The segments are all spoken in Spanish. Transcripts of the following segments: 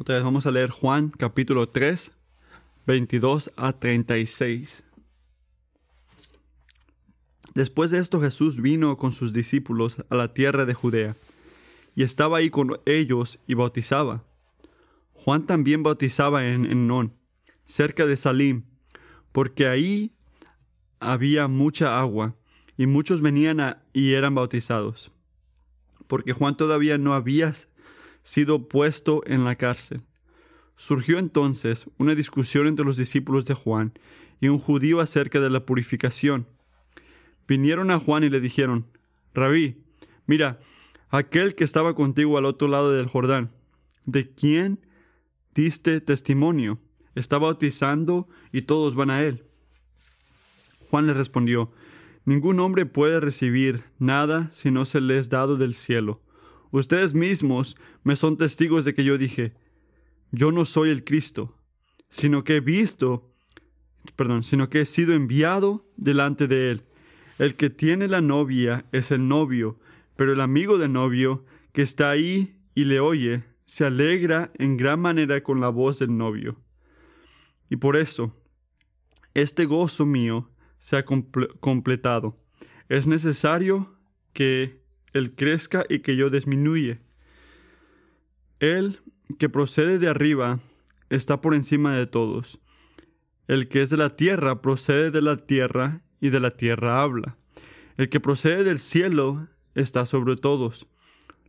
Otra vez vamos a leer Juan capítulo 3, 22 a 36. Después de esto Jesús vino con sus discípulos a la tierra de Judea, y estaba ahí con ellos y bautizaba. Juan también bautizaba en Enón, cerca de Salim, porque ahí había mucha agua, y muchos venían y eran bautizados, porque Juan todavía no había sido puesto en la cárcel. Surgió entonces una discusión entre los discípulos de Juan y un judío acerca de la purificación. Vinieron a Juan y le dijeron, Rabí, mira, aquel que estaba contigo al otro lado del Jordán, ¿de quién diste testimonio? Está bautizando y todos van a él. Juan le respondió, Ningún hombre puede recibir nada si no se le es dado del cielo. Ustedes mismos me son testigos de que yo dije, yo no soy el Cristo, sino que he visto, perdón, sino que he sido enviado delante de él. El que tiene la novia es el novio, pero el amigo del novio que está ahí y le oye, se alegra en gran manera con la voz del novio. Y por eso, este gozo mío se ha completado. Es necesario que Él crezca y que yo disminuye. Él que procede de arriba está por encima de todos. El que es de la tierra procede de la tierra y de la tierra habla. El que procede del cielo está sobre todos.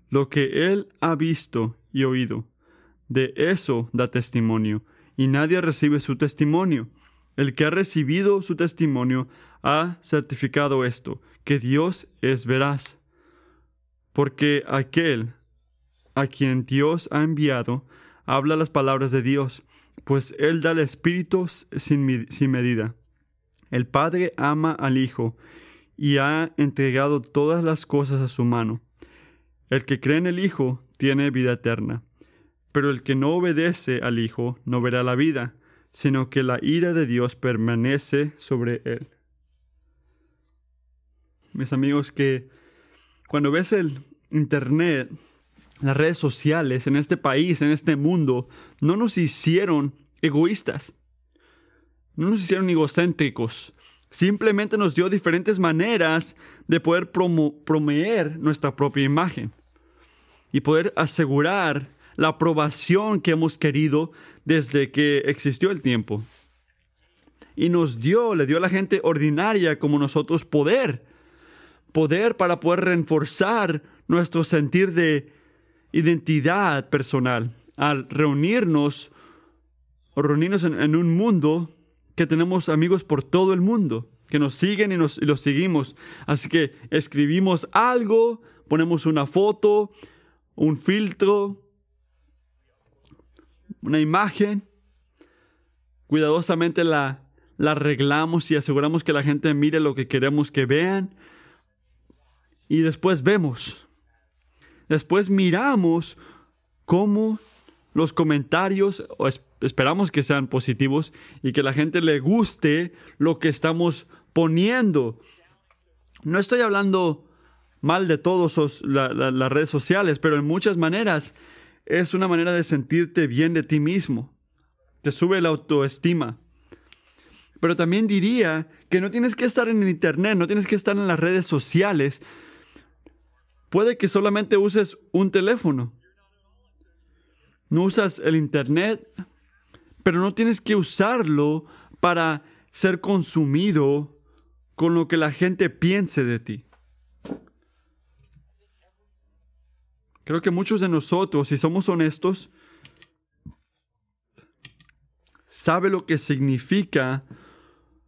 Lo que él ha visto y oído, de eso da testimonio, y nadie recibe su testimonio. El que ha recibido su testimonio ha certificado esto, que Dios es veraz. Porque aquel a quien Dios ha enviado habla las palabras de Dios, pues Él da el Espíritu sin, medida. El Padre ama al Hijo y ha entregado todas las cosas a su mano. El que cree en el Hijo tiene vida eterna, pero el que no obedece al Hijo no verá la vida, sino que la ira de Dios permanece sobre él. Mis amigos, que cuando ves el Internet, las redes sociales en este país, en este mundo, no nos hicieron egoístas, no nos hicieron egocéntricos, simplemente nos dio diferentes maneras de poder promover nuestra propia imagen y poder asegurar la aprobación que hemos querido desde que existió el tiempo. Y nos dio, le dio a la gente ordinaria como nosotros poder, poder para poder reforzar nuestro sentir de identidad personal al reunirnos o reunirnos en, un mundo que tenemos amigos por todo el mundo, que nos siguen y, nos, y los seguimos. Así que escribimos algo, ponemos una foto, un filtro, una imagen, cuidadosamente la, la arreglamos y aseguramos que la gente mire lo que queremos que vean. Y después vemos, después miramos cómo los comentarios, esperamos que sean positivos y que la gente le guste lo que estamos poniendo. No estoy hablando mal de todas las redes sociales, pero en muchas maneras es una manera de sentirte bien de ti mismo. Te sube la autoestima. Pero también diría que no tienes que estar en Internet, no tienes que estar en las redes sociales. Puede que solamente uses un teléfono. No usas el Internet, pero no tienes que usarlo para ser consumido con lo que la gente piense de ti. Creo que muchos de nosotros, si somos honestos, sabe lo que significa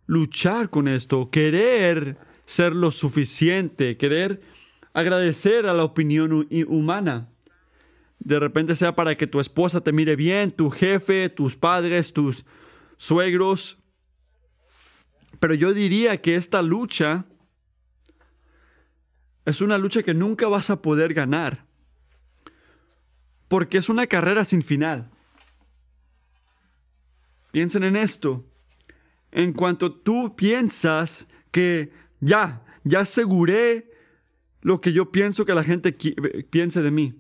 luchar con esto, querer ser lo suficiente, querer agradecer a la opinión humana. De repente sea para que tu esposa te mire bien, tu jefe, tus padres, tus suegros. Pero yo diría que esta lucha es una lucha que nunca vas a poder ganar porque es una carrera sin final. Piensen en esto. En cuanto tú piensas que ya, ya aseguré lo que yo pienso que la gente piense de mí.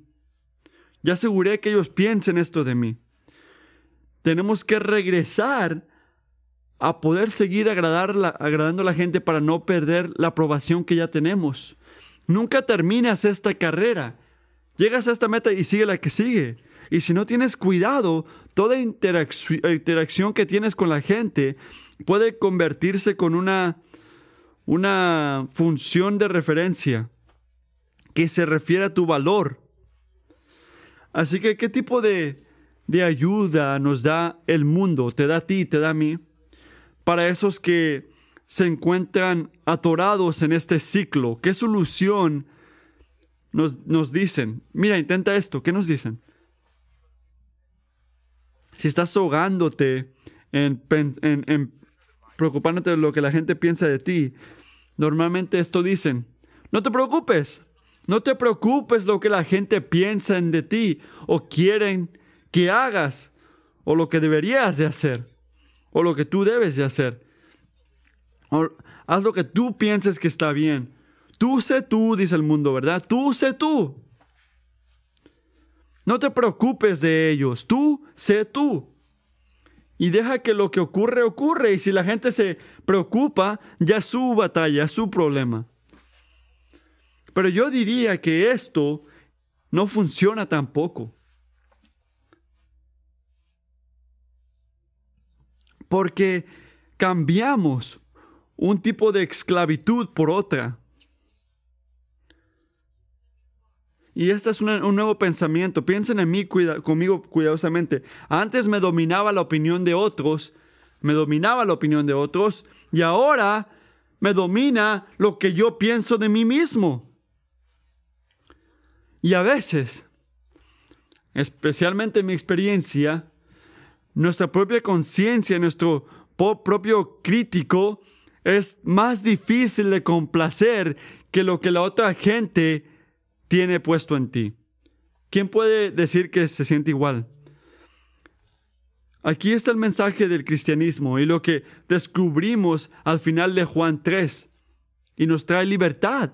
Ya aseguré que ellos piensen esto de mí. tenemos que regresar a poder seguir agradando a la gente para no perder la aprobación que ya tenemos. Nunca terminas esta carrera. Llegas a esta meta y sigue la que sigue. Y si no tienes cuidado, toda interacción que tienes con la gente puede convertirse con una, una función de referencia que se refiere a tu valor. Así que, ¿qué tipo de, de ayuda nos da el mundo? ¿Te da a ti, te da a mí? para esos que se encuentran atorados en este ciclo? ¿Qué solución nos, nos dicen? Mira, intenta esto. ¿Qué nos dicen? Si estás ahogándote en, en, preocupándote de lo que la gente piensa de ti, normalmente esto dicen, no te preocupes, no te preocupes lo que la gente piensa de ti o quieren que hagas o lo que deberías de hacer o lo que tú debes de hacer. haz lo que tú pienses que está bien. Tú sé tú, dice el mundo, ¿verdad? Tú sé tú. No te preocupes de ellos, tú sé tú. Y deja que lo que ocurre ocurre. Y si la gente se preocupa, ya es su batalla, es su problema. Pero yo diría que esto no funciona tampoco. porque cambiamos un tipo de esclavitud por otra. Y este es un nuevo pensamiento. Piensen en mí conmigo cuidadosamente. Antes me dominaba la opinión de otros, me dominaba la opinión de otros, y ahora me domina lo que yo pienso de mí mismo. Y a veces, especialmente en mi experiencia, nuestra propia conciencia, nuestro propio crítico, es más difícil de complacer que lo que la otra gente tiene puesto en ti. ¿Quién puede decir que se siente igual? Aquí está el mensaje del cristianismo y lo que descubrimos al final de Juan 3. Y nos trae libertad.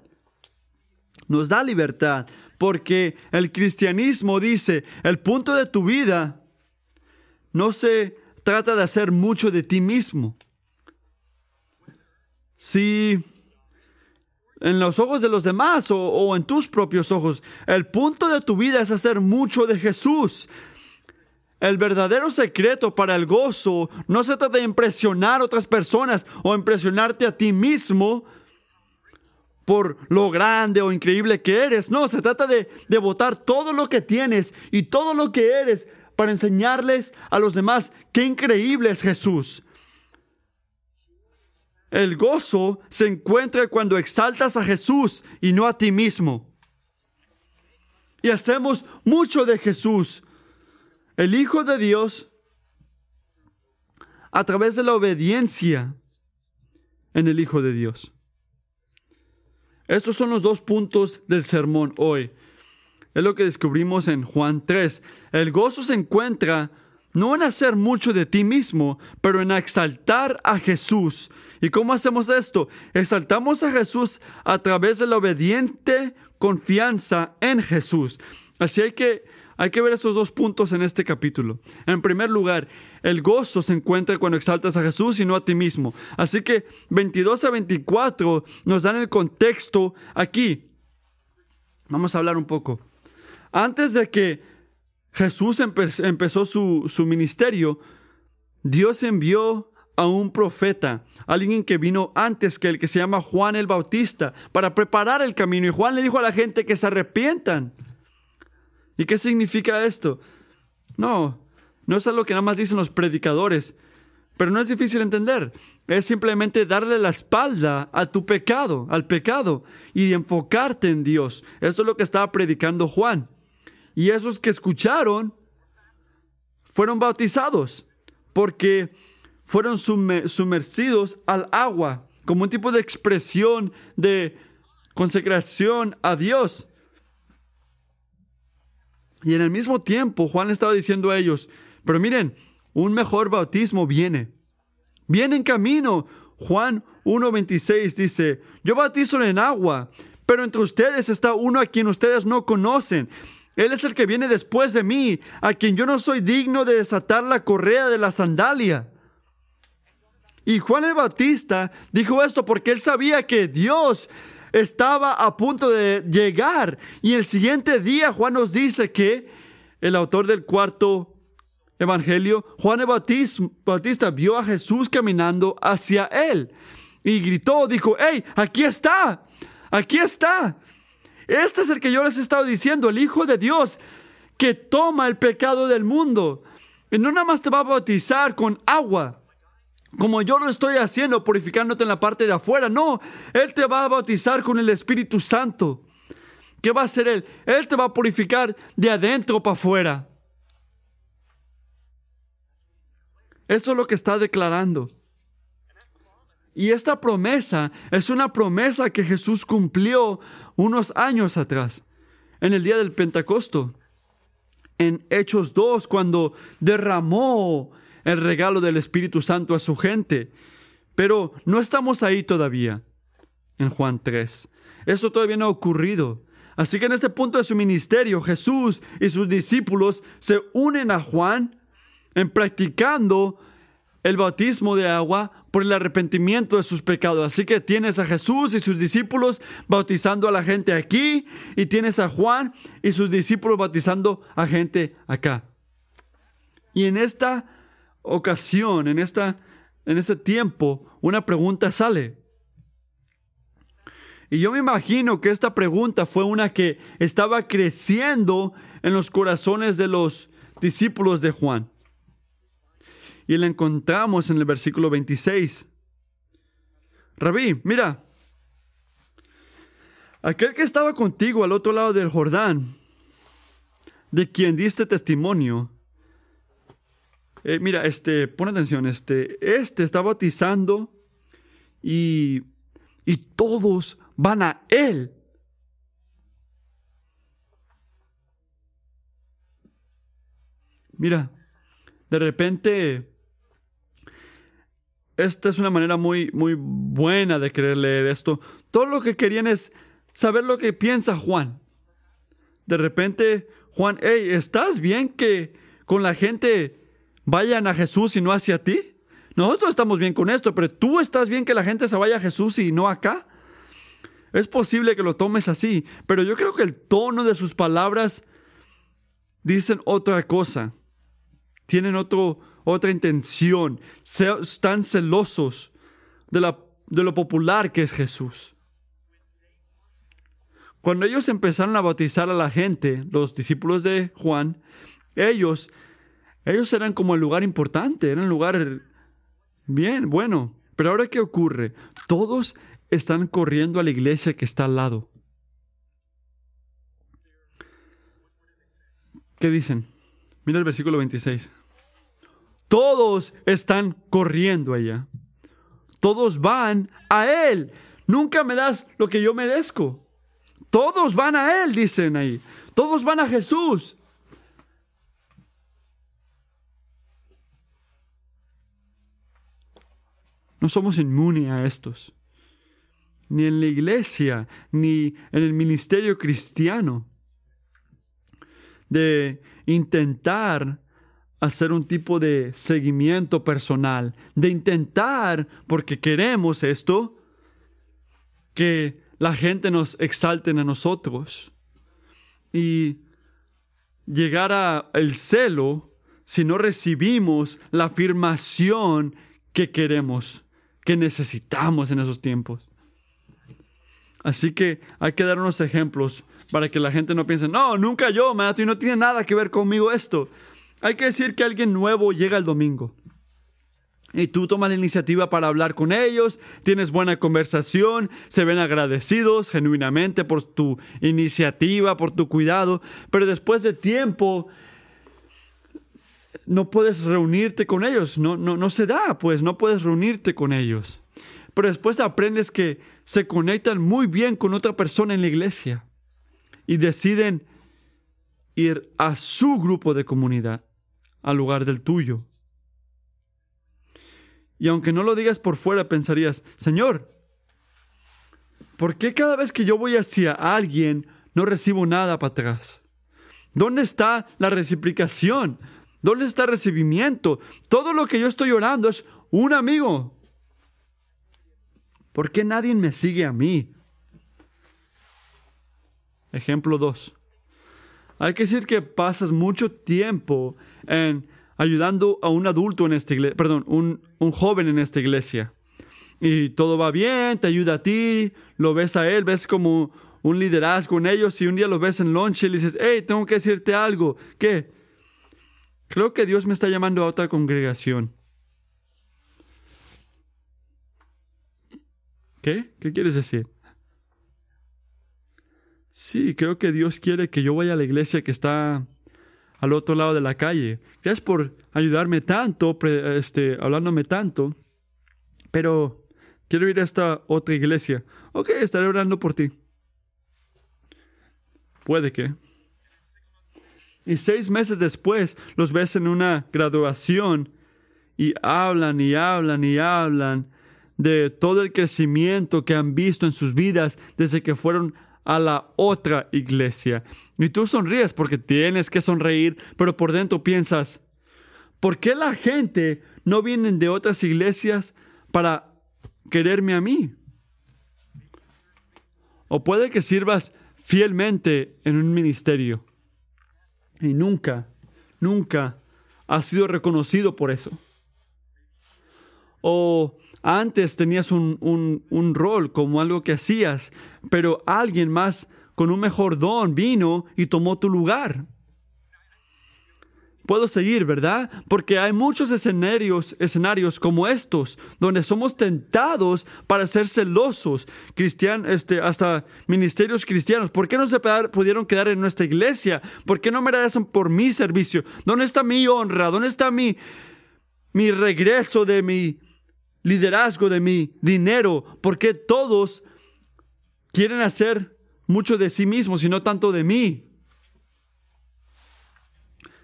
Nos da libertad. Porque el cristianismo dice, el punto de tu vida no se trata de hacer mucho de ti mismo. Si en los ojos de los demás o, en tus propios ojos, el punto de tu vida es hacer mucho de Jesús. El verdadero secreto para el gozo no se trata de impresionar a otras personas o impresionarte a ti mismo por lo grande o increíble que eres. No, se trata de devotar todo lo que tienes y todo lo que eres para enseñarles a los demás qué increíble es Jesús. El gozo se encuentra cuando exaltas a Jesús y no a ti mismo. Y hacemos mucho de Jesús, el Hijo de Dios, a través de la obediencia en el Hijo de Dios. Estos son los dos puntos del sermón hoy. Es lo que descubrimos en Juan 3. El gozo se encuentra no en hacer mucho de ti mismo, pero en exaltar a Jesús. ¿Y cómo hacemos esto? Exaltamos a Jesús a través de la obediente confianza en Jesús. Así hay que, hay que ver esos dos puntos en este capítulo. En primer lugar, el gozo se encuentra cuando exaltas a Jesús y no a ti mismo. Así que 22 a 24 nos dan el contexto aquí. Vamos a hablar un poco. Antes de que Jesús empezó su, su ministerio, Dios envió a un profeta, alguien que vino antes que el que se llama Juan el Bautista, para preparar el camino. Y Juan le dijo a la gente que se arrepientan. ¿Y qué significa esto? No, no es algo que nada más dicen los predicadores, pero no es difícil entender. Es simplemente darle la espalda a tu pecado, al pecado, y enfocarte en Dios. Esto es lo que estaba predicando Juan. Y esos que escucharon fueron bautizados porque fueron sumergidos al agua como un tipo de expresión de consagración a Dios. Y en el mismo tiempo Juan estaba diciendo a ellos, pero miren, un mejor bautismo viene. Viene en camino. Juan 1.26 dice, yo bautizo en agua, pero entre ustedes está uno a quien ustedes no conocen Él es el que viene después de mí, a quien yo no soy digno de desatar la correa de la sandalia. Y Juan el Bautista dijo esto porque él sabía que Dios estaba a punto de llegar. Y el siguiente día Juan nos dice que el autor del cuarto evangelio, Juan el Bautista, vio a Jesús caminando hacia él y gritó, dijo, hey, aquí está, aquí está. Este es el que yo les he estado diciendo, el Hijo de Dios, que toma el pecado del mundo. Y no nada más te va a bautizar con agua, como yo lo estoy haciendo, purificándote en la parte de afuera. No, Él te va a bautizar con el Espíritu Santo. ¿Qué va a hacer Él? Él te va a purificar de adentro para afuera. Eso es lo que está declarando. Y esta promesa es una promesa que Jesús cumplió unos años atrás, en el día del Pentecosto, en Hechos 2, cuando derramó el regalo del Espíritu Santo a su gente. Pero no estamos ahí todavía, en Juan 3. Eso todavía no ha ocurrido. Así que en este punto de su ministerio, Jesús y sus discípulos se unen a Juan en practicando el bautismo de agua por el arrepentimiento de sus pecados. Así que tienes a Jesús y sus discípulos bautizando a la gente aquí y tienes a Juan y sus discípulos bautizando a gente acá. Y en esta ocasión, en, esta, en este tiempo, una pregunta sale. Y yo me imagino que esta pregunta fue una que estaba creciendo en los corazones de los discípulos de Juan. Y la encontramos en el versículo 26. Rabí, mira, aquel que estaba contigo al otro lado del Jordán, de quien diste testimonio, eh, mira, este, pon atención, este, este está bautizando y, y todos van a él. Mira, de repente esta es una manera muy, muy buena de querer leer esto. Todo lo que querían es saber lo que piensa Juan. De repente, Juan, hey, ¿estás bien que con la gente vayan a Jesús y no hacia ti? Nosotros estamos bien con esto, pero tú estás bien que la gente se vaya a Jesús y no acá. Es posible que lo tomes así, pero yo creo que el tono de sus palabras dicen otra cosa. Tienen otro, otra intención, están celosos de, la, de lo popular que es Jesús. Cuando ellos empezaron a bautizar a la gente, los discípulos de Juan, ellos, ellos eran como el lugar importante, eran el lugar bien, bueno. Pero ahora ¿qué ocurre? Todos están corriendo a la iglesia que está al lado. ¿Qué dicen? Mira el versículo 26. Todos están corriendo allá. Todos van a Él. Nunca me das lo que yo merezco. Todos van a Él, dicen ahí. Todos van a Jesús. No somos inmunes a estos. Ni en la iglesia, ni en el ministerio cristiano. De intentar hacer un tipo de seguimiento personal, de intentar, porque queremos esto, que la gente nos exalte a nosotros. Y llegar al celo si no recibimos la afirmación que queremos, que necesitamos en esos tiempos. Así que hay que dar unos ejemplos para que la gente no piense, no, nunca yo, Matthew, no tiene nada que ver conmigo esto. Hay que decir que alguien nuevo llega el domingo. Y tú tomas la iniciativa para hablar con ellos, tienes buena conversación, se ven agradecidos genuinamente por tu iniciativa, por tu cuidado, pero después de tiempo no puedes reunirte con ellos, no, no, no se da, pues no puedes reunirte con ellos. Pero después aprendes que se conectan muy bien con otra persona en la iglesia y deciden ir a su grupo de comunidad al lugar del tuyo. Y aunque no lo digas por fuera, pensarías, Señor, ¿por qué cada vez que yo voy hacia alguien no recibo nada para atrás? ¿Dónde está la reciprocación? ¿Dónde está el recibimiento? Todo lo que yo estoy orando es un amigo. ¿Por qué nadie me sigue a mí? Ejemplo 2. Hay que decir que pasas mucho tiempo en ayudando a un adulto en esta iglesia, perdón, un, un joven en esta iglesia. Y todo va bien, te ayuda a ti, lo ves a él, ves como un liderazgo en ellos y un día lo ves en lunch y le dices, hey, tengo que decirte algo. ¿Qué? Creo que Dios me está llamando a otra congregación. ¿Qué? ¿Qué quieres decir? Sí, creo que Dios quiere que yo vaya a la iglesia que está al otro lado de la calle. Gracias por ayudarme tanto, este, hablándome tanto, pero quiero ir a esta otra iglesia. Ok, estaré orando por ti. Puede que. Y seis meses después los ves en una graduación y hablan y hablan y hablan de todo el crecimiento que han visto en sus vidas desde que fueron a la otra iglesia. Y tú sonríes porque tienes que sonreír, pero por dentro piensas, ¿por qué la gente no viene de otras iglesias para quererme a mí? O puede que sirvas fielmente en un ministerio y nunca, nunca has sido reconocido por eso. O antes tenías un, rol como algo que hacías, pero alguien más con un mejor don vino y tomó tu lugar. Puedo seguir, ¿verdad? Porque hay muchos escenarios, escenarios como estos, donde somos tentados para ser celosos, cristian, este, hasta ministerios cristianos. ¿Por qué no se pudieron quedar en nuestra iglesia? ¿Por qué no me merecen por mi servicio? ¿Dónde está mi honra? ¿Dónde está mi, mi regreso de mi liderazgo, de mi dinero, porque todos quieren hacer mucho de sí mismos y no tanto de mí.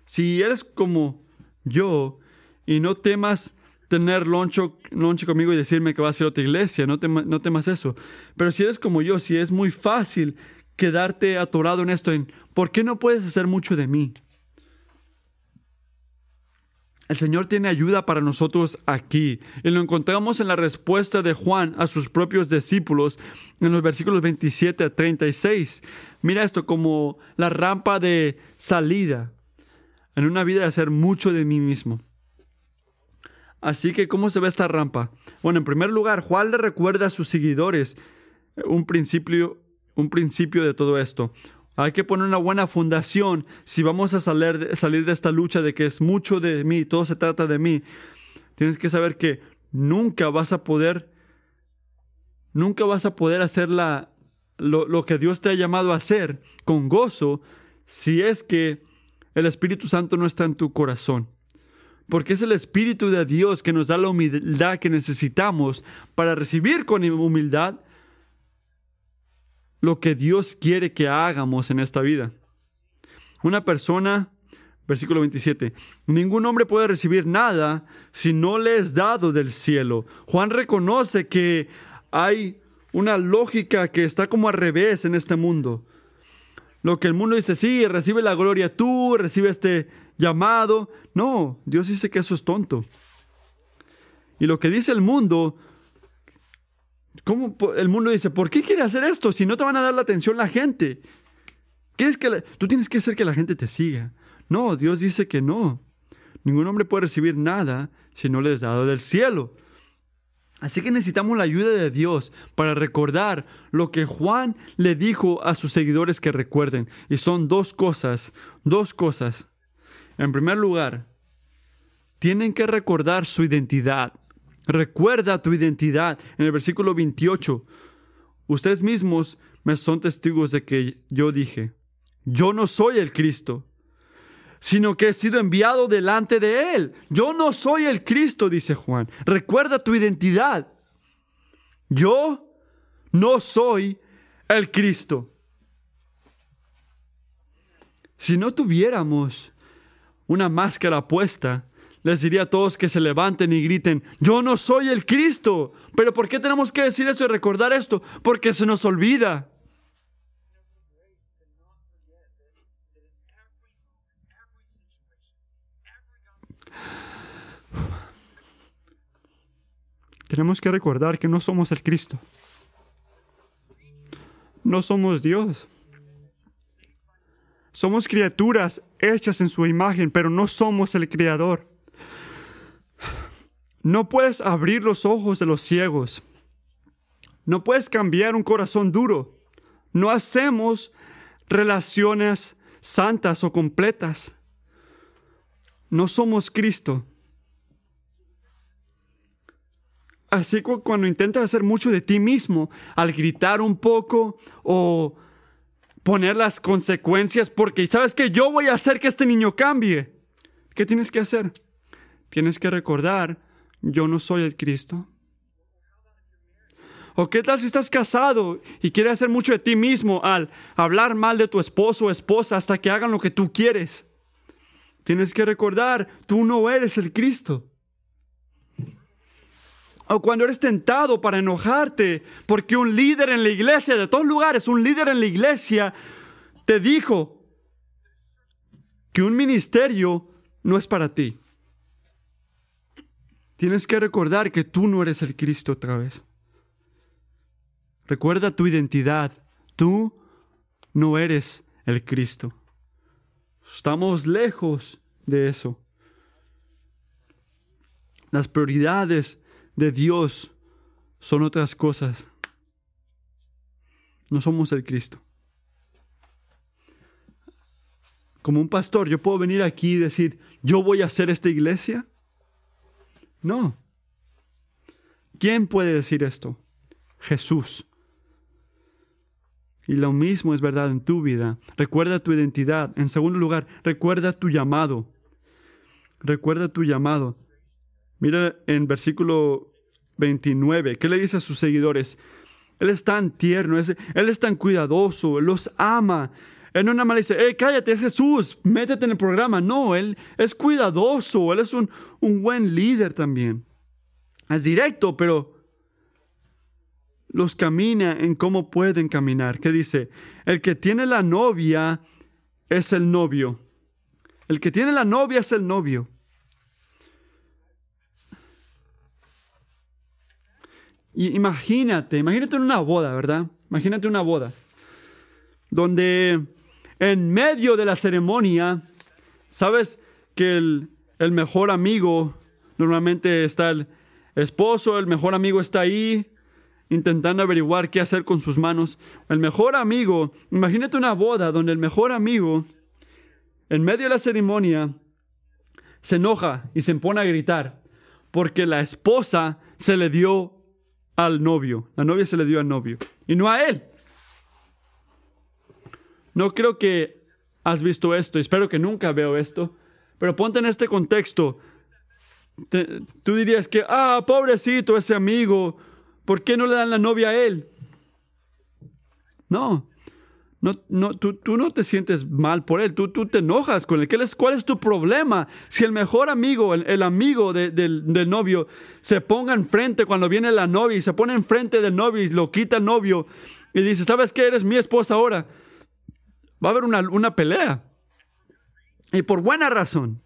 Si eres como yo y no temas tener loncho, conmigo y decirme que vas a ir a otra iglesia, no, no temas eso. Pero si eres como yo, si es muy fácil quedarte atorado en esto, en ¿por qué no puedes hacer mucho de mí? El Señor tiene ayuda para nosotros aquí. Y lo encontramos en la respuesta de Juan a sus propios discípulos en los versículos 27 a 36. Mira esto como la rampa de salida en una vida de hacer mucho de mí mismo. Así que, ¿cómo se ve esta rampa? Bueno, en primer lugar, Juan le recuerda a sus seguidores un principio, un principio de todo esto. Hay que poner una buena fundación si vamos a salir de, esta lucha de que es mucho de mí, todo se trata de mí. Tienes que saber que nunca vas a poder, nunca vas a poder hacer la, lo, lo que Dios te ha llamado a hacer con gozo si es que el Espíritu Santo no está en tu corazón. Porque es el Espíritu de Dios que nos da la humildad que necesitamos para recibir con humildad lo que Dios quiere que hagamos en esta vida. Una persona, versículo 27, ningún hombre puede recibir nada si no le es dado del cielo. Juan reconoce que hay una lógica que está como al revés en este mundo. Lo que el mundo dice, sí, recibe la gloria tú, recibe este llamado. No, Dios dice que eso es tonto. Y lo que dice el mundo, ¿Cómo el mundo dice, ¿por qué quiere hacer esto si no te van a dar la atención la gente? ¿Quieres que tú tienes que hacer que la gente te siga? No, Dios dice que no. Ningún hombre puede recibir nada si no le es dado del cielo. Así que necesitamos la ayuda de Dios para recordar lo que Juan le dijo a sus seguidores que recuerden. Y son dos cosas, dos cosas. En primer lugar, tienen que recordar su identidad. Recuerda tu identidad. En el versículo 28, ustedes mismos me son testigos de que yo dije, yo no soy el Cristo, sino que he sido enviado delante de Él. Yo no soy el Cristo, dice Juan. Recuerda tu identidad. Yo no soy el Cristo. Si no tuviéramos una máscara puesta, les diría a todos que se levanten y griten, yo no soy el Cristo. Pero ¿por qué tenemos que decir esto y recordar esto? Porque se nos olvida. Tenemos que recordar que no somos el Cristo. No somos Dios. Somos criaturas hechas en su imagen, pero no somos el Creador. No puedes abrir los ojos de los ciegos. No puedes cambiar un corazón duro. No hacemos relaciones santas o completas. No somos Cristo. Así cuando intentas hacer mucho de ti mismo, al gritar un poco o poner las consecuencias, porque sabes que yo voy a hacer que este niño cambie, ¿qué tienes que hacer? Tienes que recordar, yo no soy el Cristo. ¿O qué tal si estás casado y quieres hacer mucho de ti mismo al hablar mal de tu esposo o esposa hasta que hagan lo que tú quieres? Tienes que recordar, tú no eres el Cristo. O cuando eres tentado para enojarte porque un líder en la iglesia, de todos lugares, un líder en la iglesia te dijo que un ministerio no es para ti. Tienes que recordar que tú no eres el Cristo otra vez. Recuerda tu identidad. Tú no eres el Cristo. Estamos lejos de eso. Las prioridades de Dios son otras cosas. No somos el Cristo. Como un pastor, yo puedo venir aquí y decir, yo voy a hacer esta iglesia. No. ¿Quién puede decir esto? Jesús. Y lo mismo es verdad en tu vida. Recuerda tu identidad. En segundo lugar, recuerda tu llamado. Recuerda tu llamado. Mira en versículo 29, ¿qué le dice a sus seguidores? Él es tan tierno, él es tan cuidadoso, los ama. Él no nada más dice, hey, cállate, es Jesús, métete en el programa. No, él es cuidadoso, él es un, un buen líder también. Es directo, pero los camina en cómo pueden caminar. ¿Qué dice? El que tiene la novia es el novio. El que tiene la novia es el novio. Y imagínate, imagínate una boda, ¿verdad? Imagínate una boda. Donde en medio de la ceremonia, sabes que el, el mejor amigo, normalmente está el esposo, el mejor amigo está ahí intentando averiguar qué hacer con sus manos. El mejor amigo, imagínate una boda donde el mejor amigo, en medio de la ceremonia, se enoja y se pone a gritar porque la esposa se le dio al novio. La novia se le dio al novio y no a él. No creo que has visto esto, espero que nunca veo esto, pero ponte en este contexto. tú dirías que, ah, pobrecito ese amigo, ¿por qué no le dan la novia a él? No, no, no, tú, tú, no te sientes mal por él, tú, tú te enojas con él. ¿Cuál es tu problema? Si el mejor amigo, el, amigo del, novio, se ponga enfrente cuando viene la novia y se pone enfrente del novio y lo quita el novio y dice, ¿sabes qué? Eres mi esposa ahora. Va a haber una, una pelea. Y por buena razón.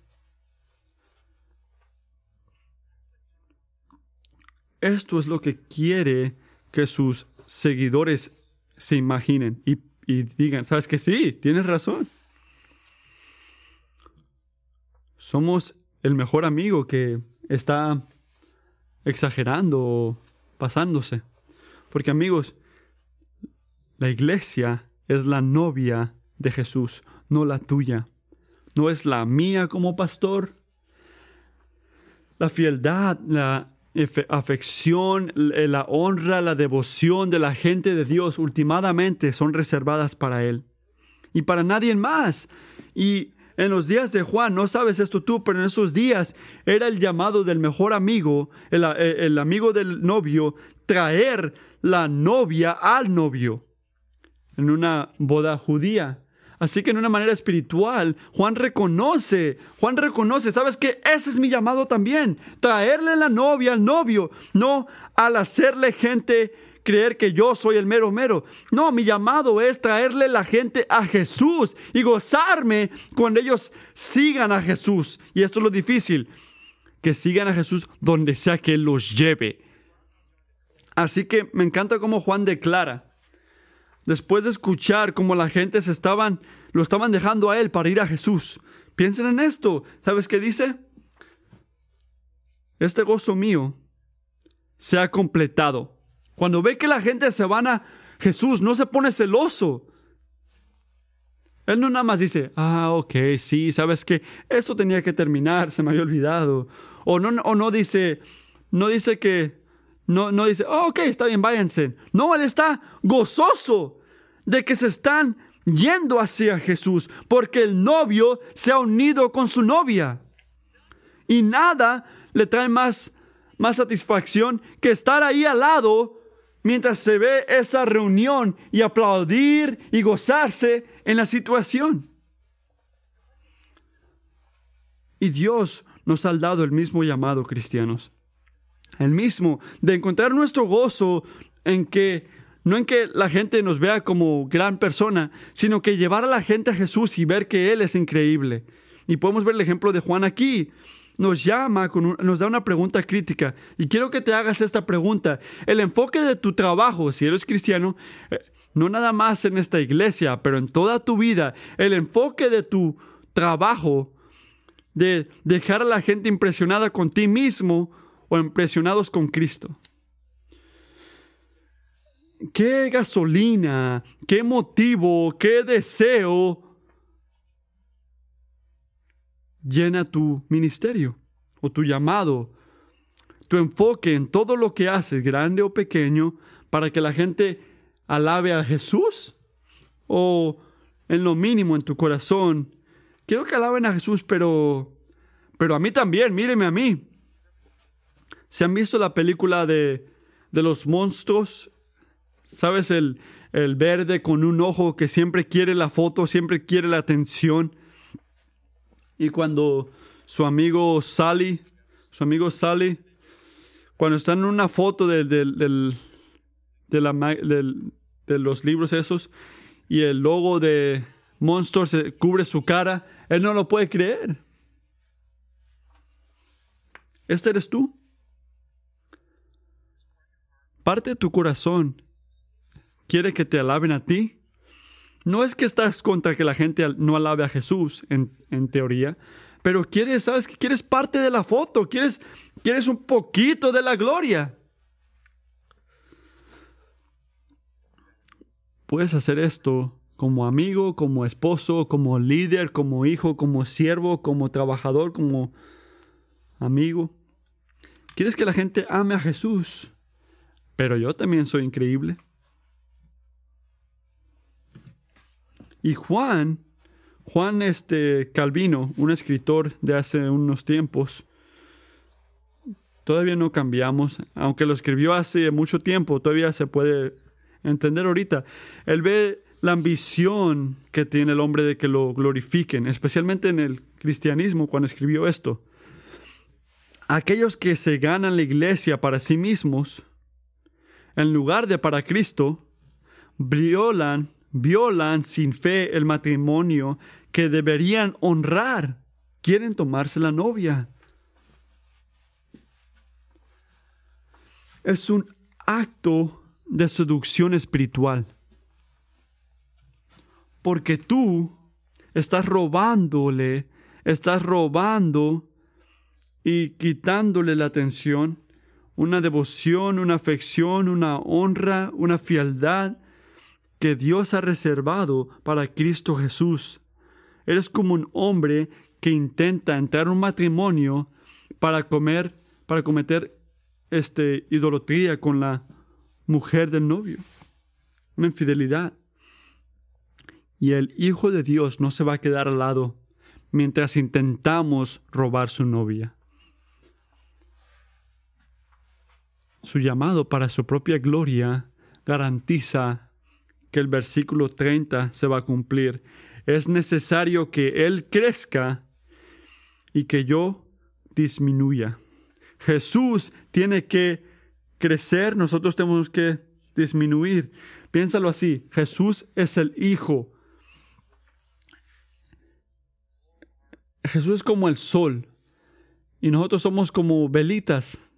Esto es lo que quiere que sus seguidores se imaginen y y digan, ¿sabes que sí? Tienes razón. Somos el mejor amigo que está exagerando o pasándose. Porque amigos, la iglesia es la novia de Jesús, no la tuya. No es la mía como pastor. La fieldad, la afección, la honra, la devoción de la gente de Dios últimamente son reservadas para Él y para nadie más. Y en los días de Juan, no sabes esto tú, pero en esos días era el llamado del mejor amigo, el, eh, el amigo del novio, traer la novia al novio en una boda judía. Así que en una manera espiritual, Juan reconoce, Juan reconoce, ¿sabes qué? Ese es mi llamado también, traerle la novia al novio, no al hacerle gente creer que yo soy el mero mero. No, mi llamado es traerle la gente a Jesús y gozarme cuando ellos sigan a Jesús. Y esto es lo difícil, que sigan a Jesús donde sea que los lleve. Así que me encanta cómo Juan declara, después de escuchar cómo la gente se estaban, lo estaban dejando a él para ir a Jesús. Piensen en esto. ¿Sabes qué dice? Este gozo mío se ha completado. Cuando ve que la gente se van a Jesús, no se pone celoso. Él no nada más dice, ah, ok, sí, sabes que eso tenía que terminar, se me había olvidado. O no, o no dice, no dice que, no, no dice, oh, ok, está bien, váyanse. No, él está gozoso de que se están yendo hacia Jesús, porque el novio se ha unido con su novia. Y nada le trae más, más satisfacción que estar ahí al lado mientras se ve esa reunión y aplaudir y gozarse en la situación. Y Dios nos ha dado el mismo llamado, cristianos. El mismo de encontrar nuestro gozo en que no en que la gente nos vea como gran persona, sino que llevar a la gente a Jesús y ver que Él es increíble. Y podemos ver el ejemplo de Juan aquí nos llama, nos da una pregunta crítica. Y quiero que te hagas esta pregunta. El enfoque de tu trabajo, si eres cristiano, eh, no nada más en esta iglesia, pero en toda tu vida, el enfoque de tu trabajo, de dejar a la gente impresionada con ti mismo o impresionados con Cristo. ¿Qué gasolina, qué motivo, qué deseo llena tu ministerio o tu llamado, tu enfoque en todo lo que haces, grande o pequeño, para que la gente alabe a Jesús o en lo mínimo en tu corazón. Quiero que alaben a Jesús, pero pero a mí también, míreme a mí. ¿Se han visto la película de, de los monstruos? ¿Sabes? El, el verde con un ojo que siempre quiere la foto, siempre quiere la atención. Y cuando su amigo Sally, su amigo Sally, cuando está en una foto de, de, los libros esos y el logo de Monster se cubre su cara, él no lo puede creer. Este eres tú. Parte de tu corazón quiere que te alaben a ti no es que estás contra que la gente no alabe a Jesús, en, teoría, pero quieres, ¿sabes? Que quieres parte de la foto, quieres, quieres un poquito de la gloria. Puedes hacer esto como amigo, como esposo, como líder, como hijo, como siervo, como trabajador, como amigo. Quieres que la gente ame a Jesús, pero yo también soy increíble. Y Juan, Juan este Calvino, un escritor de hace unos tiempos, todavía no cambiamos, aunque lo escribió hace mucho tiempo, todavía se puede entender ahorita. Él ve la ambición que tiene el hombre de que lo glorifiquen, especialmente en el cristianismo cuando escribió esto. Aquellos que se ganan la iglesia para sí mismos, en lugar de para Cristo, violan violan sin fe el matrimonio que deberían honrar. Quieren tomarse la novia. Es un acto de seducción espiritual. Porque tú estás robándole, estás robando y quitándole la atención, una devoción, una afección, una honra, una fialdad que Dios ha reservado para Cristo Jesús. Eres como un hombre que intenta entrar en un matrimonio para comer, para cometer este idolatría con la mujer del novio. Una infidelidad. Y el Hijo de Dios no se va a quedar al lado mientras intentamos robar su novia. Su llamado para su propia gloria garantiza que el versículo 30 se va a cumplir. Es necesario que Él crezca y que yo disminuya. Jesús tiene que crecer, nosotros tenemos que disminuir. Piénsalo así, Jesús es el Hijo. Jesús es como el sol y nosotros somos como velitas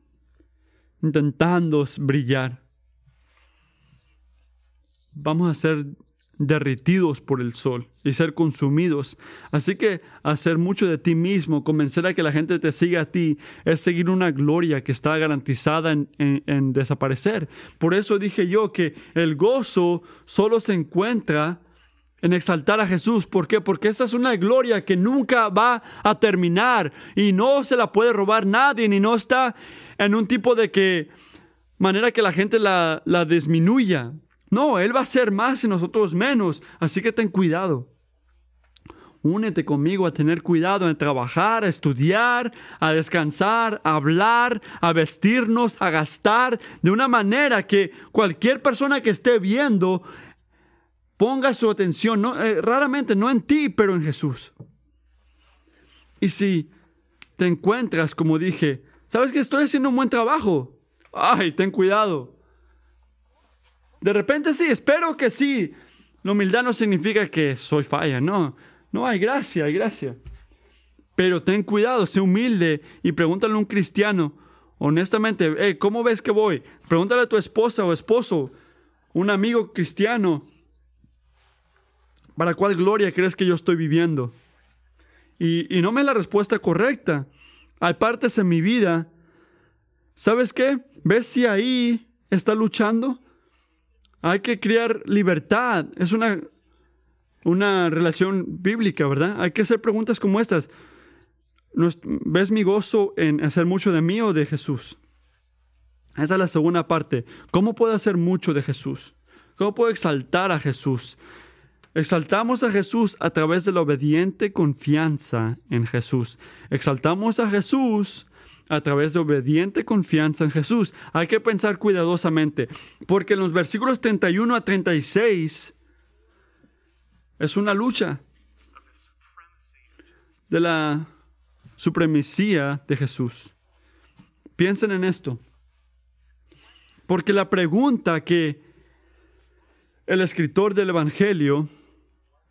intentando brillar. Vamos a ser derritidos por el sol y ser consumidos. Así que hacer mucho de ti mismo, convencer a que la gente te siga a ti, es seguir una gloria que está garantizada en, en desaparecer. Por eso dije yo que el gozo solo se encuentra en exaltar a Jesús. ¿Por qué? Porque esa es una gloria que nunca va a terminar y no se la puede robar nadie, ni no está en un tipo de que manera que la gente la, la disminuya. No, Él va a ser más y nosotros menos. Así que ten cuidado. Únete conmigo a tener cuidado en trabajar, a estudiar, a descansar, a hablar, a vestirnos, a gastar, de una manera que cualquier persona que esté viendo ponga su atención, no, eh, raramente no en ti, pero en Jesús. Y si te encuentras, como dije, sabes que estoy haciendo un buen trabajo, ay, ten cuidado. De repente sí, espero que sí. La humildad no significa que soy falla, no. No, hay gracia, hay gracia. Pero ten cuidado, sé humilde y pregúntale a un cristiano, honestamente, ¿cómo ves que voy? Pregúntale a tu esposa o esposo, un amigo cristiano, ¿para cuál gloria crees que yo estoy viviendo? Y, no me la respuesta correcta. Hay partes en mi vida, ¿sabes qué? ¿Ves si ahí está luchando? Hay que crear libertad. Es una, una relación bíblica, ¿verdad? Hay que hacer preguntas como estas. ¿Ves mi gozo en hacer mucho de mí o de Jesús? Esa es la segunda parte. ¿Cómo puedo hacer mucho de Jesús? ¿Cómo puedo exaltar a Jesús? Exaltamos a Jesús a través de la obediente confianza en Jesús. Exaltamos a Jesús a través de obediente confianza en Jesús. Hay que pensar cuidadosamente, porque en los versículos 31 a 36 es una lucha de la supremacía de Jesús. Piensen en esto. Porque la pregunta que el escritor del Evangelio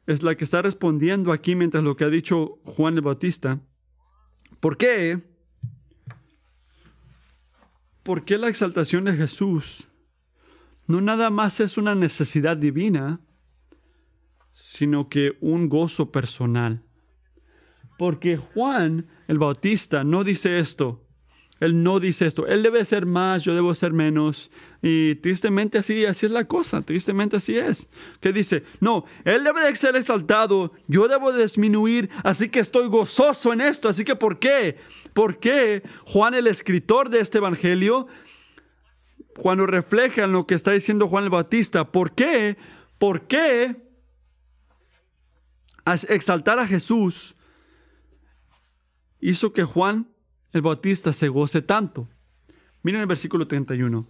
es la que está respondiendo aquí mientras lo que ha dicho Juan el Bautista. ¿Por qué? ¿Por qué la exaltación de Jesús no nada más es una necesidad divina, sino que un gozo personal? Porque Juan el Bautista no dice esto. Él no dice esto. Él debe ser más, yo debo ser menos. Y tristemente así, así es la cosa. Tristemente así es. Que dice, no, Él debe de ser exaltado, yo debo disminuir, así que estoy gozoso en esto. Así que ¿por qué? ¿Por qué Juan el escritor de este Evangelio, cuando refleja en lo que está diciendo Juan el Bautista, ¿por qué? ¿Por qué exaltar a Jesús hizo que Juan el Bautista se goce tanto? Miren el versículo 31.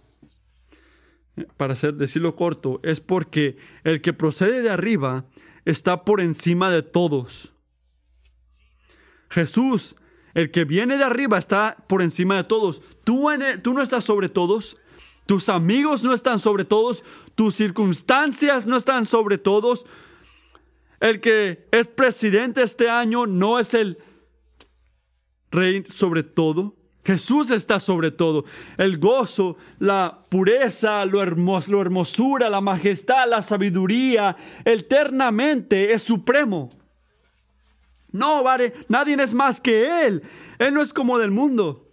Para hacer, decirlo corto, es porque el que procede de arriba está por encima de todos. Jesús el que viene de arriba está por encima de todos. Tú, tú no estás sobre todos. Tus amigos no están sobre todos. Tus circunstancias no están sobre todos. El que es presidente este año no es el rey sobre todo. Jesús está sobre todo. El gozo, la pureza, lo la hermosura, la majestad, la sabiduría, eternamente es supremo. No, vale, nadie es más que Él. Él no es como del mundo.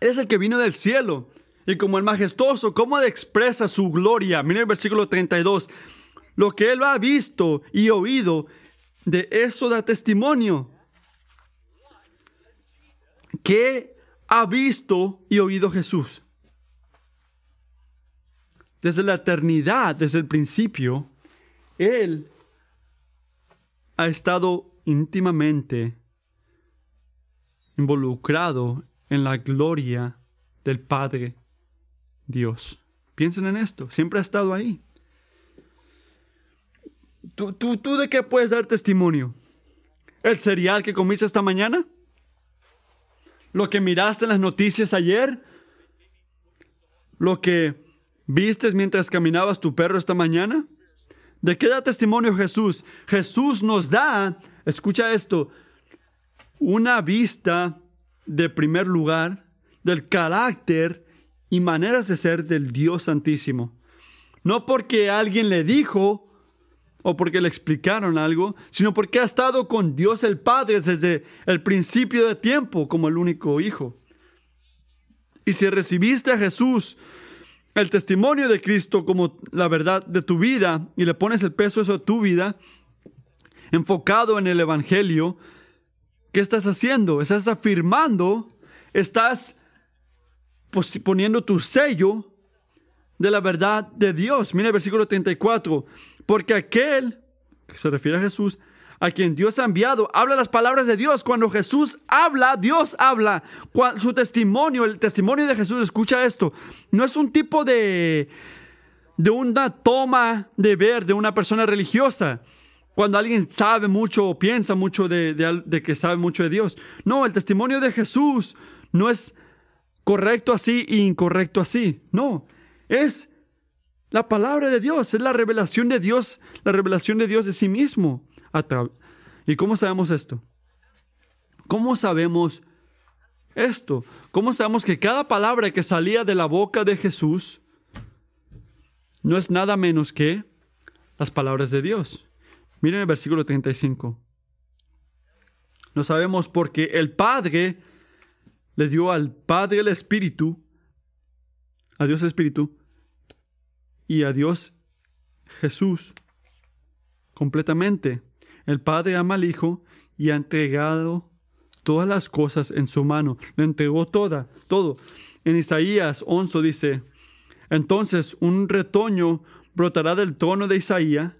Él es el que vino del cielo. Y como el majestuoso, ¿cómo expresa su gloria? Mira el versículo 32. Lo que Él ha visto y oído, de eso da testimonio. ¿Qué ha visto y oído Jesús? Desde la eternidad, desde el principio, él ha estado íntimamente involucrado en la gloria del Padre Dios. Piensen en esto, siempre ha estado ahí. ¿Tú, tú, tú de qué puedes dar testimonio? ¿El cereal que comiste esta mañana? ¿Lo que miraste en las noticias ayer? ¿Lo que vistes mientras caminabas tu perro esta mañana? ¿De qué da testimonio Jesús? Jesús nos da, escucha esto, una vista de primer lugar del carácter y maneras de ser del Dios Santísimo. No porque alguien le dijo o porque le explicaron algo, sino porque ha estado con Dios el Padre desde el principio de tiempo como el único Hijo. Y si recibiste a Jesús, el testimonio de Cristo como la verdad de tu vida, y le pones el peso eso a tu vida, enfocado en el Evangelio, ¿qué estás haciendo? Estás afirmando, estás poniendo tu sello de la verdad de Dios. Mira el versículo 34. Porque aquel, que se refiere a Jesús, a quien Dios ha enviado, habla las palabras de Dios. Cuando Jesús habla, Dios habla. Su testimonio, el testimonio de Jesús, escucha esto. No es un tipo de, de una toma de ver de una persona religiosa. Cuando alguien sabe mucho o piensa mucho de, de que sabe mucho de Dios. No, el testimonio de Jesús no es correcto así e incorrecto así. No, es la palabra de Dios, es la revelación de Dios, la revelación de Dios de sí mismo. ¿Y cómo sabemos esto? ¿Cómo sabemos esto? ¿Cómo sabemos que cada palabra que salía de la boca de Jesús no es nada menos que las palabras de Dios? Miren el versículo 35. Lo sabemos porque el Padre le dio al Padre el Espíritu, a Dios el Espíritu, y a Dios Jesús completamente. El Padre ama al Hijo y ha entregado todas las cosas en su mano. Le entregó toda, todo. En Isaías 11 dice, entonces un retoño brotará del trono de Isaías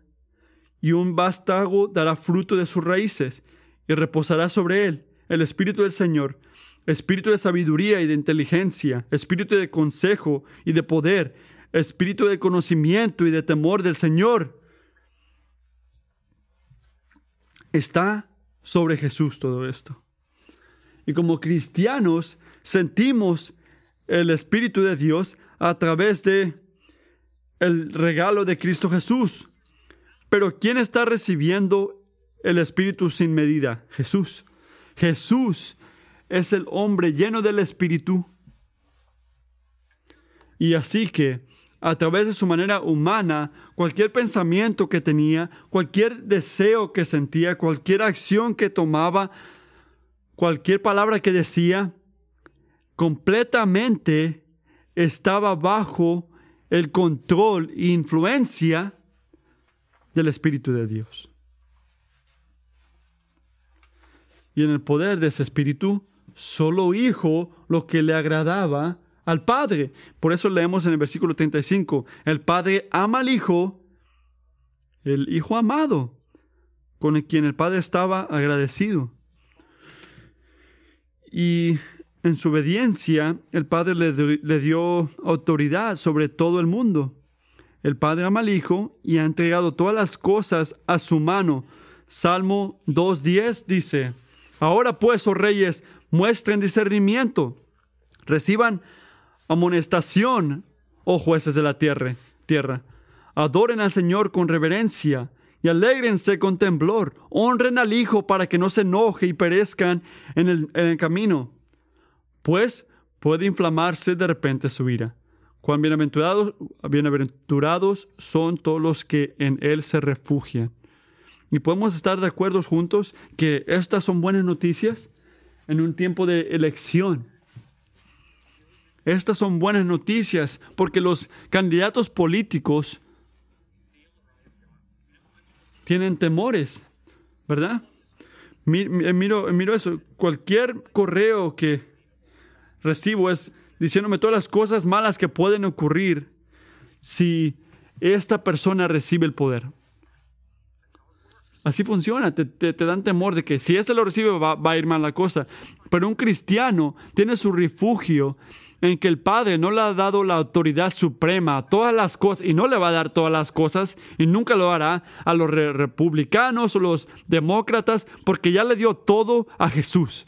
y un vástago dará fruto de sus raíces y reposará sobre él el Espíritu del Señor, Espíritu de sabiduría y de inteligencia, Espíritu de consejo y de poder, espíritu de conocimiento y de temor del Señor. Está sobre Jesús todo esto. Y como cristianos sentimos el Espíritu de Dios a través de el regalo de Cristo Jesús. Pero ¿quién está recibiendo el Espíritu sin medida? Jesús. Jesús es el hombre lleno del Espíritu. Y así que a través de su manera humana, cualquier pensamiento que tenía, cualquier deseo que sentía, cualquier acción que tomaba, cualquier palabra que decía, completamente estaba bajo el control e influencia del Espíritu de Dios. Y en el poder de ese Espíritu, solo hijo lo que le agradaba al Padre. Por eso leemos en el versículo 35, el Padre ama al Hijo, el Hijo amado, con el quien el Padre estaba agradecido. Y en su obediencia, el Padre le, dio autoridad sobre todo el mundo. El Padre ama al Hijo y ha entregado todas las cosas a su mano. Salmo 2.10 dice, Ahora pues, oh reyes, muestren discernimiento, reciban amonestación, oh jueces de la tierra, tierra. Adoren al Señor con reverencia y alégrense con temblor. Honren al Hijo para que no se enoje y perezcan en el, en el camino, pues puede inflamarse de repente su ira. Cuán bienaventurados, bienaventurados son todos los que en Él se refugian. Y podemos estar de acuerdo juntos que estas son buenas noticias en un tiempo de elección estas son buenas noticias porque los candidatos políticos tienen temores, ¿verdad? Eh, miro, miro eso. Cualquier correo que recibo es diciéndome todas las cosas malas que pueden ocurrir si esta persona recibe el poder. Así funciona, te, dan temor de que si este lo recibe va, va, a ir mal la cosa. Pero un cristiano tiene su refugio en que el Padre no le ha dado la autoridad suprema a todas las cosas y no le va a dar todas las cosas y nunca lo hará a los republicanos o los demócratas porque ya le dio todo a Jesús.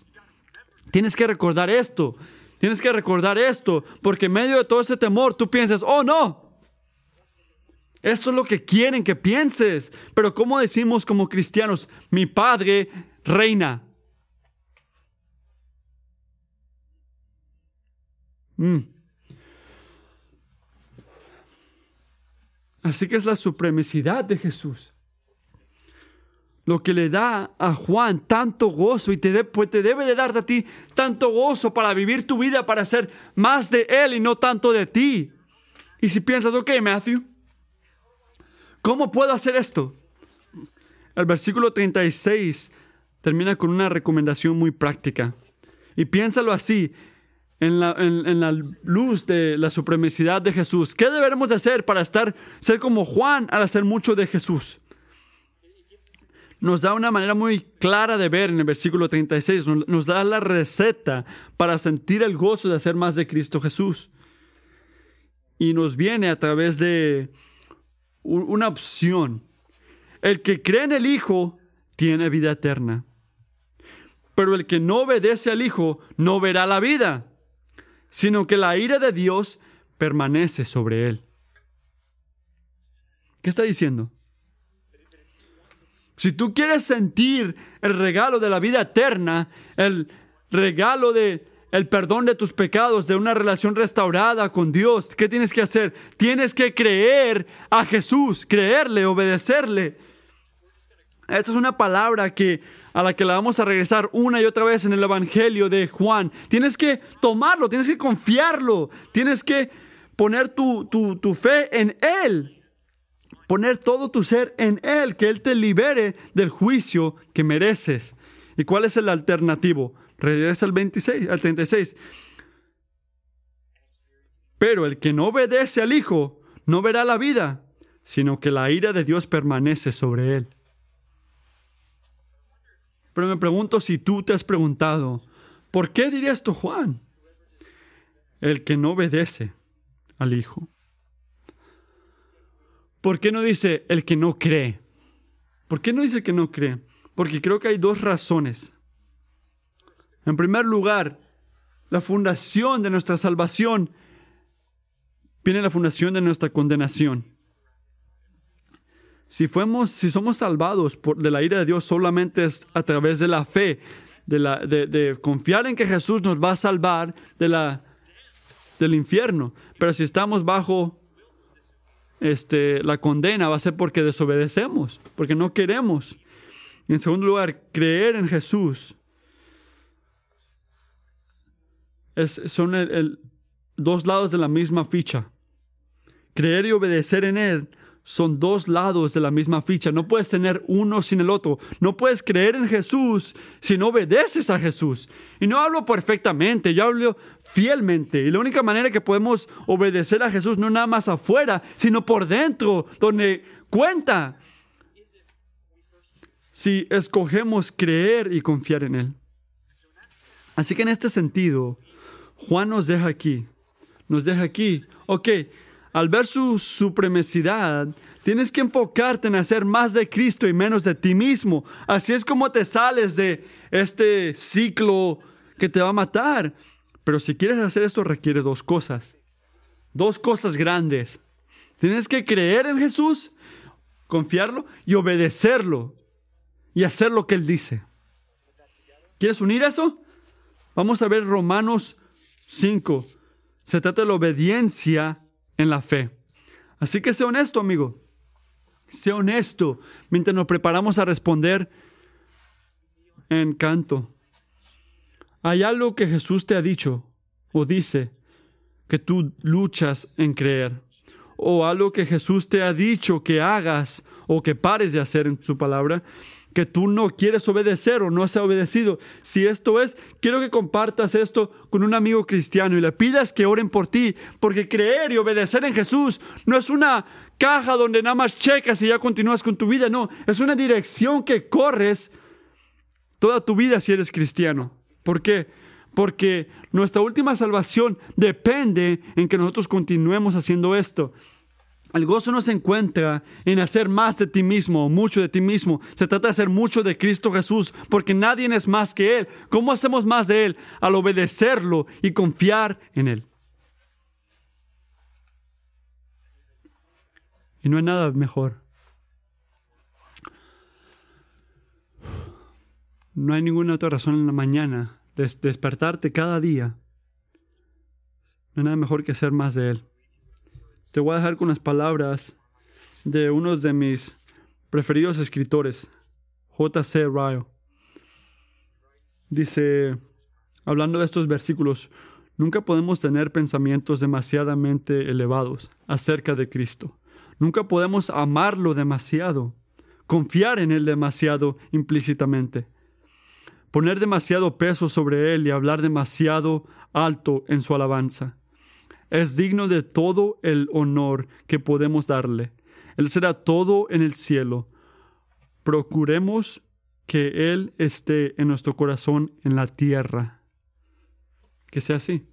Tienes que recordar esto, tienes que recordar esto porque en medio de todo ese temor tú piensas, oh no, esto es lo que quieren que pienses. Pero ¿cómo decimos como cristianos, mi Padre reina? Mm. Así que es la supremacidad de Jesús. Lo que le da a Juan tanto gozo y te, de, pues, te debe de dar a ti tanto gozo para vivir tu vida, para ser más de Él y no tanto de ti. Y si piensas, ok, Matthew, ¿cómo puedo hacer esto? El versículo 36 termina con una recomendación muy práctica. Y piénsalo así, en la, luz de la supremacidad de Jesús. ¿Qué debemos de hacer para estar, ser como Juan al hacer mucho de Jesús? Nos da una manera muy clara de ver en el versículo 36, nos da la receta para sentir el gozo de hacer más de Cristo Jesús. Y nos viene a través de una opción. El que cree en el Hijo tiene vida eterna. Pero el que no obedece al Hijo no verá la vida sino que la ira de Dios permanece sobre él. ¿Qué está diciendo? Si tú quieres sentir el regalo de la vida eterna, el regalo de el perdón de tus pecados, de una relación restaurada con Dios, ¿qué tienes que hacer? Tienes que creer a Jesús, creerle, obedecerle. Esta es una palabra que a la que la vamos a regresar una y otra vez en el Evangelio de Juan. Tienes que tomarlo, tienes que confiarlo, tienes que poner tu, tu, fe en Él. Poner todo tu ser en Él, que Él te libere del juicio que mereces. ¿Y cuál es el alternativo? Regresa al 26, al 36. Pero el que no obedece al Hijo no verá la vida, sino que la ira de Dios permanece sobre él. Pero me pregunto si tú te has preguntado, ¿por qué diría esto Juan? El que no obedece al Hijo. ¿Por qué no dice el que no cree? ¿Por qué no dice que no cree? Porque creo que hay dos razones. En primer lugar, la fundación de nuestra salvación viene la fundación de nuestra condenación. Si, fuemos, si somos salvados por, de la ira de Dios solamente es a través de la fe, de, de, confiar en que Jesús nos va a salvar de la, del infierno. Pero si estamos bajo este, la condena, va a ser porque desobedecemos, porque no queremos. En segundo lugar, creer en Jesús son el, dos lados de la misma ficha. Creer y obedecer en Él son dos lados de la misma ficha. No puedes tener uno sin el otro. No puedes creer en Jesús si no obedeces a Jesús. Y no hablo perfectamente, yo hablo fielmente. Y la única manera que podemos obedecer a Jesús no nada más afuera, sino por dentro, donde cuenta. Si escogemos creer y confiar en Él. Así que en este sentido, Juan nos deja aquí. Nos deja aquí. Ok, al ver su supremacidad, tienes que enfocarte en hacer más de Cristo y menos de ti mismo. Así es como te sales de este ciclo que te va a matar. Pero si quieres hacer esto requiere dos cosas. Dos cosas grandes. Tienes que creer en Jesús, confiarlo y obedecerlo. Y hacer lo que Él dice. ¿Quieres unir eso? Vamos a ver Romanos 5. Se trata de la obediencia en la fe. Así que sé honesto, amigo. Sé honesto mientras nos preparamos a responder en canto. ¿Hay algo que Jesús te ha dicho o dice que tú luchas en creer? ¿O algo que Jesús te ha dicho que hagas o que pares de hacer en su palabra? Que tú no quieres obedecer o no has obedecido. Si esto es, quiero que compartas esto con un amigo cristiano y le pidas que oren por ti, porque creer y obedecer en Jesús no es una caja donde nada más checas y ya continúas con tu vida, no, es una dirección que corres toda tu vida si eres cristiano. ¿Por qué? Porque nuestra última salvación depende en que nosotros continuemos haciendo esto. El gozo no se encuentra en hacer más de ti mismo, mucho de ti mismo. Se trata de hacer mucho de Cristo Jesús, porque nadie es más que Él. ¿Cómo hacemos más de Él? Al obedecerlo y confiar en Él. Y no hay nada mejor. No hay ninguna otra razón en la mañana de despertarte cada día. No hay nada mejor que hacer más de Él. Te voy a dejar con las palabras de uno de mis preferidos escritores, J.C. Ryle. Dice, hablando de estos versículos, nunca podemos tener pensamientos demasiadamente elevados acerca de Cristo. Nunca podemos amarlo demasiado, confiar en Él demasiado implícitamente, poner demasiado peso sobre Él y hablar demasiado alto en su alabanza. Es digno de todo el honor que podemos darle. Él será todo en el cielo. Procuremos que Él esté en nuestro corazón en la tierra. Que sea así.